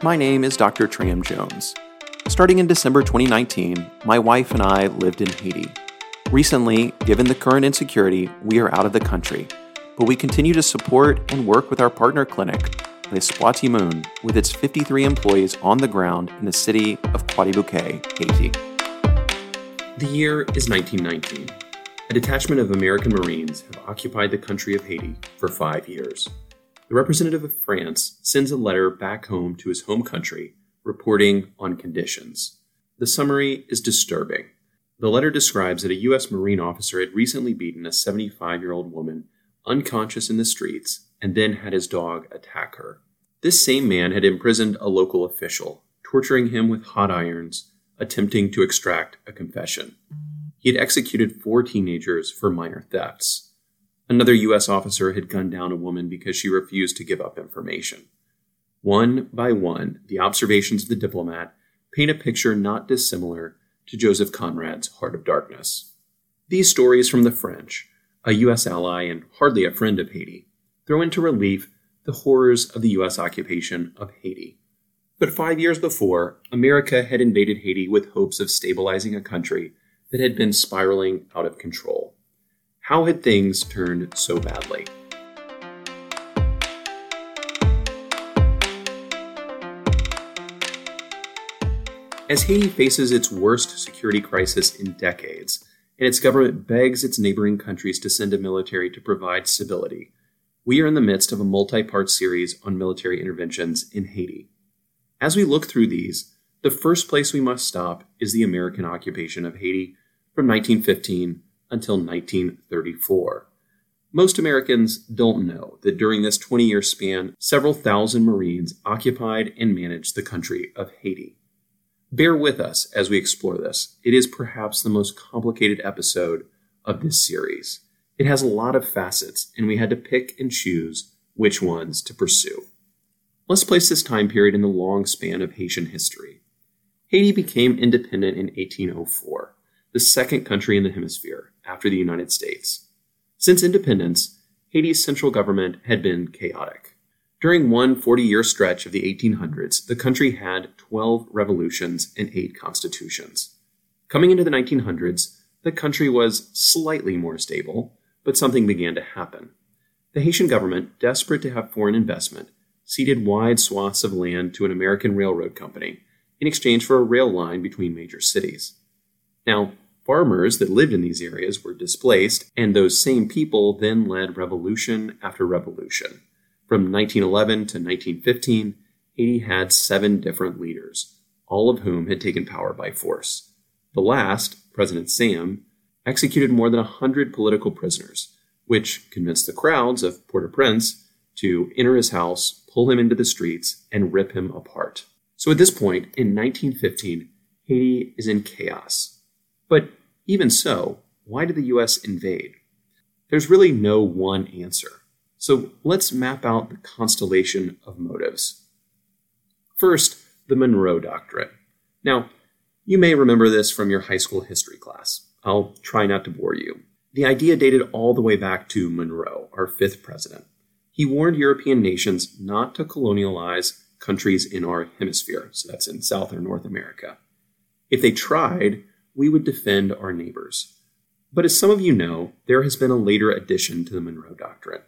My name is Dr. Tram Jones. Starting in December 2019, my wife and I lived in Haiti. Recently, given the current insecurity, we are out of the country, but we continue to support and work with our partner clinic, Les Moon, with its 53 employees on the ground in the city of Croix-des-Bouquets, Haiti. The year is 1919. A detachment of American Marines have occupied the country of Haiti for five years. The representative of France sends a letter back home to his home country reporting on conditions. The summary is disturbing. The letter describes that a U.S. Marine officer had recently beaten a 75 year old woman unconscious in the streets and then had his dog attack her. This same man had imprisoned a local official, torturing him with hot irons, attempting to extract a confession. He had executed four teenagers for minor thefts. Another U.S. officer had gunned down a woman because she refused to give up information. One by one, the observations of the diplomat paint a picture not dissimilar to Joseph Conrad's Heart of Darkness. These stories from the French, a U.S. ally and hardly a friend of Haiti, throw into relief the horrors of the U.S. occupation of Haiti. But five years before, America had invaded Haiti with hopes of stabilizing a country that had been spiraling out of control. How had things turned so badly? As Haiti faces its worst security crisis in decades, and its government begs its neighboring countries to send a military to provide stability, we are in the midst of a multi part series on military interventions in Haiti. As we look through these, the first place we must stop is the American occupation of Haiti from 1915 until 1934. Most Americans don't know that during this 20 year span, several thousand Marines occupied and managed the country of Haiti. Bear with us as we explore this. It is perhaps the most complicated episode of this series. It has a lot of facets, and we had to pick and choose which ones to pursue. Let's place this time period in the long span of Haitian history. Haiti became independent in 1804, the second country in the hemisphere, after the United States. Since independence, Haiti's central government had been chaotic. During one 40 year stretch of the 1800s, the country had 12 revolutions and 8 constitutions. Coming into the 1900s, the country was slightly more stable, but something began to happen. The Haitian government, desperate to have foreign investment, ceded wide swaths of land to an American railroad company in exchange for a rail line between major cities. Now, Farmers that lived in these areas were displaced, and those same people then led revolution after revolution. From 1911 to 1915, Haiti had seven different leaders, all of whom had taken power by force. The last, President Sam, executed more than 100 political prisoners, which convinced the crowds of Port au Prince to enter his house, pull him into the streets, and rip him apart. So at this point, in 1915, Haiti is in chaos. But even so, why did the US invade? There's really no one answer. So let's map out the constellation of motives. First, the Monroe Doctrine. Now, you may remember this from your high school history class. I'll try not to bore you. The idea dated all the way back to Monroe, our fifth president. He warned European nations not to colonialize countries in our hemisphere, so that's in South or North America. If they tried, we would defend our neighbors. But as some of you know, there has been a later addition to the Monroe Doctrine.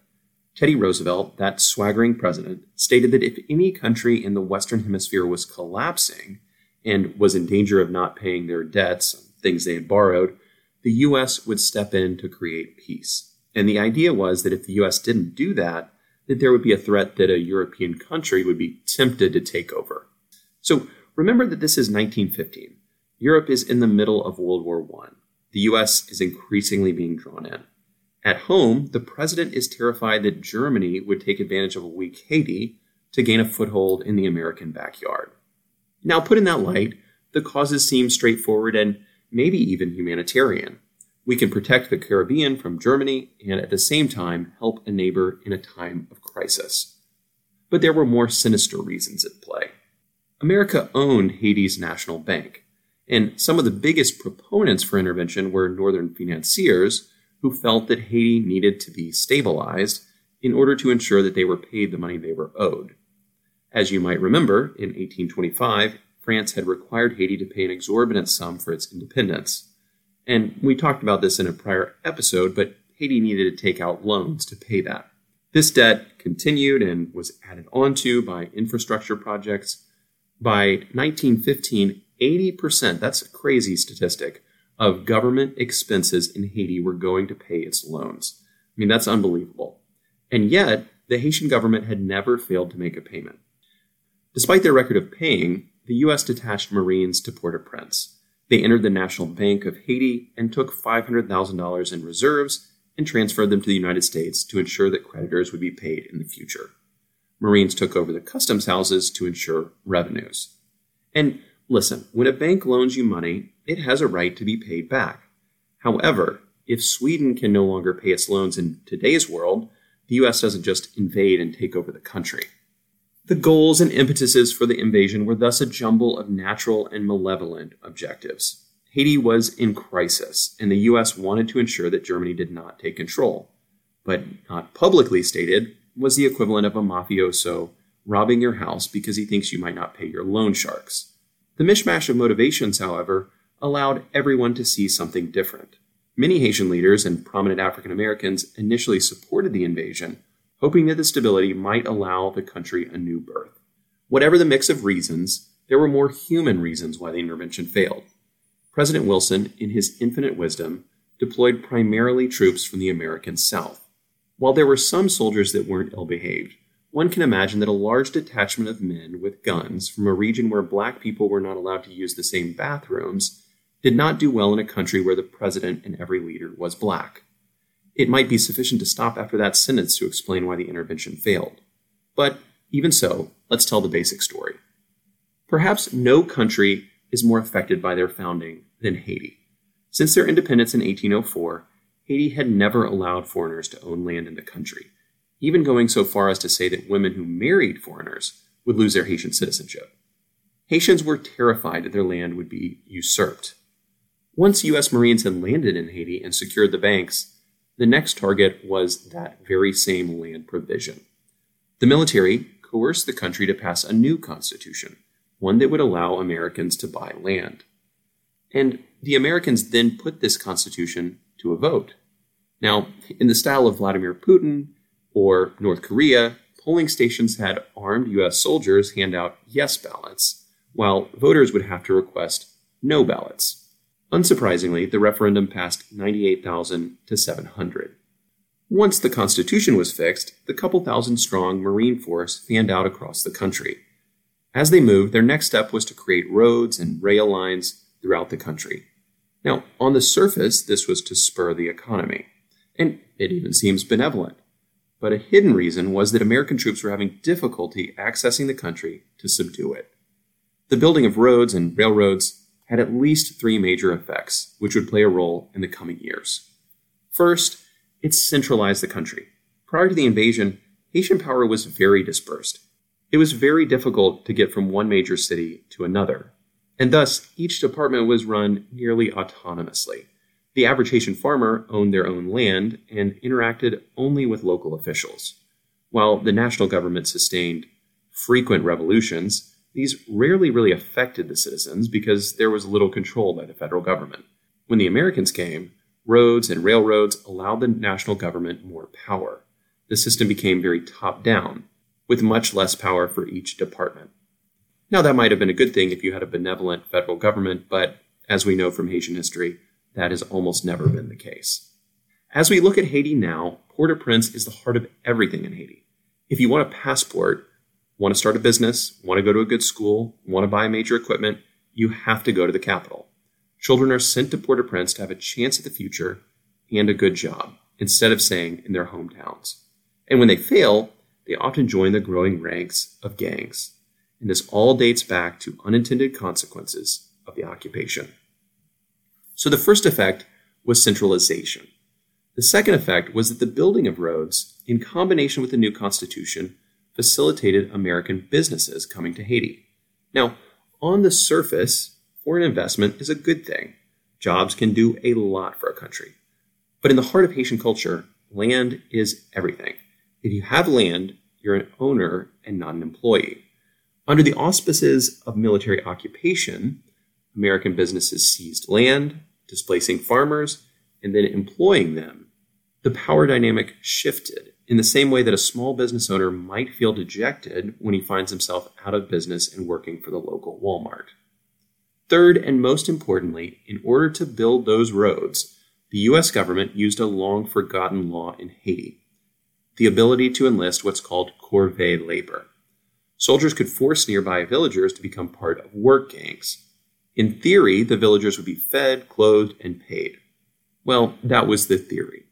Teddy Roosevelt, that swaggering president, stated that if any country in the Western Hemisphere was collapsing and was in danger of not paying their debts, things they had borrowed, the U.S. would step in to create peace. And the idea was that if the U.S. didn't do that, that there would be a threat that a European country would be tempted to take over. So remember that this is 1915. Europe is in the middle of World War I. The US is increasingly being drawn in. At home, the president is terrified that Germany would take advantage of a weak Haiti to gain a foothold in the American backyard. Now, put in that light, the causes seem straightforward and maybe even humanitarian. We can protect the Caribbean from Germany and at the same time help a neighbor in a time of crisis. But there were more sinister reasons at play. America owned Haiti's national bank, and some of the biggest proponents for intervention were northern financiers who felt that Haiti needed to be stabilized in order to ensure that they were paid the money they were owed. As you might remember, in 1825, France had required Haiti to pay an exorbitant sum for its independence. And we talked about this in a prior episode, but Haiti needed to take out loans to pay that. This debt continued and was added onto by infrastructure projects. By 1915, 80%, that's a crazy statistic, of government expenses in Haiti were going to pay its loans. I mean, that's unbelievable. And yet, the Haitian government had never failed to make a payment. Despite their record of paying, the U.S. detached Marines to Port au Prince. They entered the National Bank of Haiti and took $500,000 in reserves and transferred them to the United States to ensure that creditors would be paid in the future. Marines took over the customs houses to ensure revenues. And listen, when a bank loans you money, it has a right to be paid back. However, if Sweden can no longer pay its loans in today's world, the US doesn't just invade and take over the country. The goals and impetuses for the invasion were thus a jumble of natural and malevolent objectives. Haiti was in crisis, and the US wanted to ensure that Germany did not take control. But not publicly stated was the equivalent of a mafioso robbing your house because he thinks you might not pay your loan sharks. The mishmash of motivations, however, allowed everyone to see something different. Many Haitian leaders and prominent African Americans initially supported the invasion, hoping that the stability might allow the country a new birth. Whatever the mix of reasons, there were more human reasons why the intervention failed. President Wilson, in his infinite wisdom, deployed primarily troops from the American South. While there were some soldiers that weren't ill behaved, one can imagine that a large detachment of men with guns from a region where black people were not allowed to use the same bathrooms did not do well in a country where the president and every leader was black. It might be sufficient to stop after that sentence to explain why the intervention failed. But even so, let's tell the basic story. Perhaps no country is more affected by their founding than Haiti. Since their independence in 1804, Haiti had never allowed foreigners to own land in the country, even going so far as to say that women who married foreigners would lose their Haitian citizenship. Haitians were terrified that their land would be usurped. Once U.S. Marines had landed in Haiti and secured the banks, the next target was that very same land provision. The military coerced the country to pass a new constitution, one that would allow Americans to buy land. And the Americans then put this constitution to a vote. Now, in the style of Vladimir Putin or North Korea, polling stations had armed U.S. soldiers hand out yes ballots, while voters would have to request no ballots. Unsurprisingly, the referendum passed 98,000 to 700. Once the Constitution was fixed, the couple thousand strong Marine force fanned out across the country. As they moved, their next step was to create roads and rail lines throughout the country. Now, on the surface, this was to spur the economy, and it even seems benevolent. But a hidden reason was that American troops were having difficulty accessing the country to subdue it. The building of roads and railroads had at least three major effects, which would play a role in the coming years. First, it centralized the country. Prior to the invasion, Haitian power was very dispersed. It was very difficult to get from one major city to another, and thus each department was run nearly autonomously. The average Haitian farmer owned their own land and interacted only with local officials. While the national government sustained frequent revolutions, these rarely really affected the citizens because there was little control by the federal government. When the Americans came, roads and railroads allowed the national government more power. The system became very top down, with much less power for each department. Now, that might have been a good thing if you had a benevolent federal government, but as we know from Haitian history, that has almost never been the case. As we look at Haiti now, Port au Prince is the heart of everything in Haiti. If you want a passport, want to start a business, want to go to a good school, want to buy major equipment, you have to go to the capital. Children are sent to Port au Prince to have a chance at the future and a good job instead of staying in their hometowns. And when they fail, they often join the growing ranks of gangs. And this all dates back to unintended consequences of the occupation. So the first effect was centralization. The second effect was that the building of roads, in combination with the new constitution, facilitated American businesses coming to Haiti. Now, on the surface, foreign investment is a good thing. Jobs can do a lot for a country. But in the heart of Haitian culture, land is everything. If you have land, you're an owner and not an employee. Under the auspices of military occupation, American businesses seized land, displacing farmers, and then employing them. The power dynamic shifted in the same way that a small business owner might feel dejected when he finds himself out of business and working for the local Walmart. Third, and most importantly, in order to build those roads, the US government used a long forgotten law in Haiti the ability to enlist what's called corvée labor. Soldiers could force nearby villagers to become part of work gangs. In theory, the villagers would be fed, clothed, and paid. Well, that was the theory.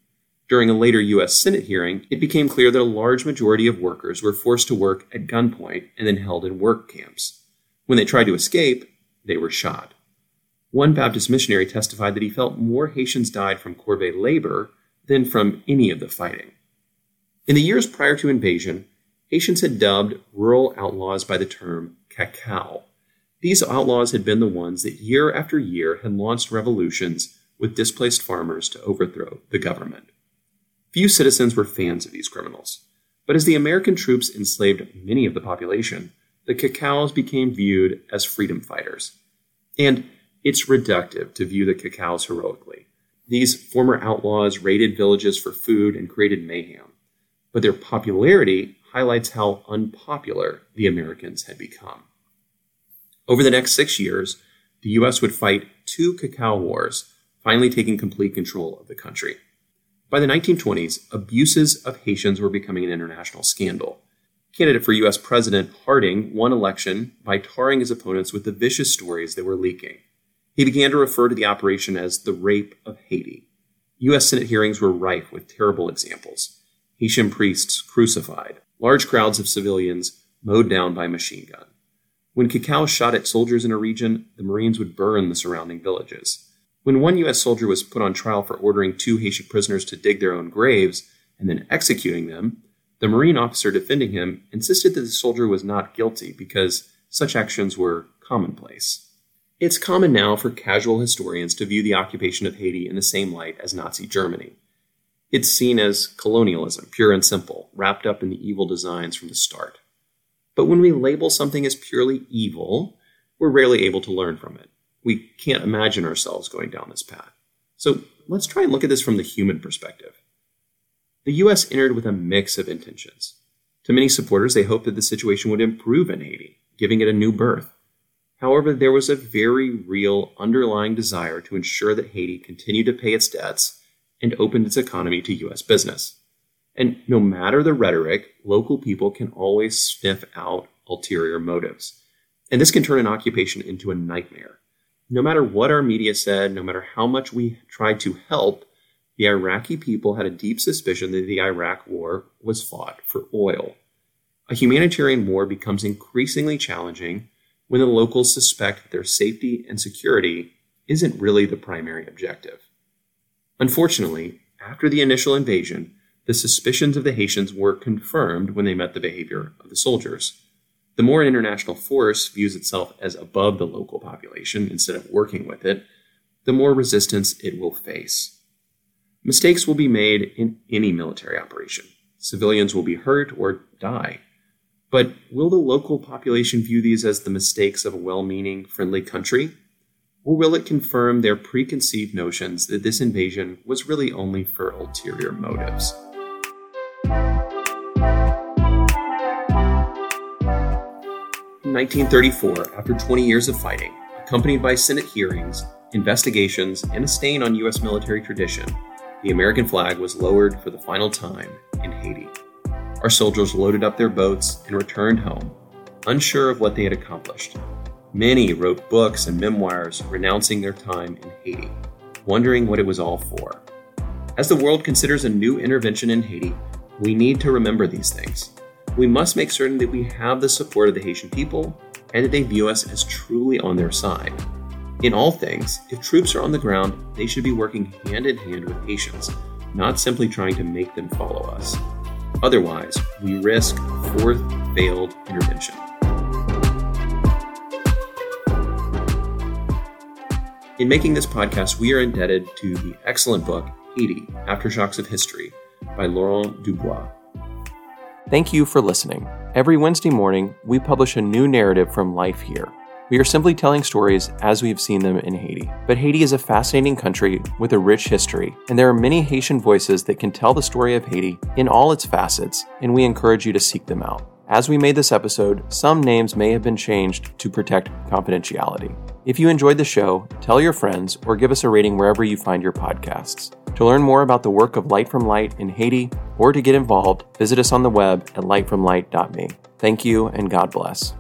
During a later U.S. Senate hearing, it became clear that a large majority of workers were forced to work at gunpoint and then held in work camps. When they tried to escape, they were shot. One Baptist missionary testified that he felt more Haitians died from corvée labor than from any of the fighting. In the years prior to invasion, Haitians had dubbed rural outlaws by the term caco. These outlaws had been the ones that year after year had launched revolutions with displaced farmers to overthrow the government. Few citizens were fans of these criminals, but as the American troops enslaved many of the population, the cacos became viewed as freedom fighters. And it's reductive to view the cacos heroically. These former outlaws raided villages for food and created mayhem, but their popularity highlights how unpopular the Americans had become. Over the next six years, the U.S. would fight two caco wars, finally taking complete control of the country. By the 1920s, abuses of Haitians were becoming an international scandal. Candidate for U.S. President Harding won election by tarring his opponents with the vicious stories they were leaking. He began to refer to the operation as the Rape of Haiti. U.S. Senate hearings were rife with terrible examples. Haitian priests crucified, large crowds of civilians mowed down by machine gun. When Caco shot at soldiers in a region, the Marines would burn the surrounding villages. When one U.S. soldier was put on trial for ordering two Haitian prisoners to dig their own graves and then executing them, the Marine officer defending him insisted that the soldier was not guilty because such actions were commonplace. It's common now for casual historians to view the occupation of Haiti in the same light as Nazi Germany. It's seen as colonialism, pure and simple, wrapped up in the evil designs from the start. But when we label something as purely evil, we're rarely able to learn from it we can't imagine ourselves going down this path. So let's try and look at this from the human perspective. The US entered with a mix of intentions. To many supporters, they hoped that the situation would improve in Haiti, giving it a new birth. However, there was a very real underlying desire to ensure that Haiti continued to pay its debts and opened its economy to US business. And no matter the rhetoric, local people can always sniff out ulterior motives. And this can turn an occupation into a nightmare no matter what our media said, no matter how much we tried to help, the Iraqi people had a deep suspicion that the Iraq war was fought for oil. A humanitarian war becomes increasingly challenging when the locals suspect that their safety and security isn't really the primary objective. Unfortunately, after the initial invasion, the suspicions of the Haitians were confirmed when they met the behavior of the soldiers. The more an international force views itself as above the local population instead of working with it, the more resistance it will face. Mistakes will be made in any military operation. Civilians will be hurt or die. But will the local population view these as the mistakes of a well meaning, friendly country? Or will it confirm their preconceived notions that this invasion was really only for ulterior motives? 1934, after 20 years of fighting, accompanied by Senate hearings, investigations, and a stain on U.S. military tradition, the American flag was lowered for the final time in Haiti. Our soldiers loaded up their boats and returned home, unsure of what they had accomplished. Many wrote books and memoirs renouncing their time in Haiti, wondering what it was all for. As the world considers a new intervention in Haiti, we need to remember these things we must make certain that we have the support of the Haitian people and that they view us as truly on their side. In all things, if troops are on the ground, they should be working hand in hand with Haitians, not simply trying to make them follow us. Otherwise, we risk fourth failed intervention. In making this podcast, we are indebted to the excellent book Haiti Aftershocks of History by Laurent Dubois. Thank you for listening. Every Wednesday morning, we publish a new narrative from life here. We are simply telling stories as we've seen them in Haiti. But Haiti is a fascinating country with a rich history, and there are many Haitian voices that can tell the story of Haiti in all its facets, and we encourage you to seek them out. As we made this episode, some names may have been changed to protect confidentiality. If you enjoyed the show, tell your friends or give us a rating wherever you find your podcasts. To learn more about the work of Light from Light in Haiti or to get involved, visit us on the web at lightfromlight.me. Thank you and God bless.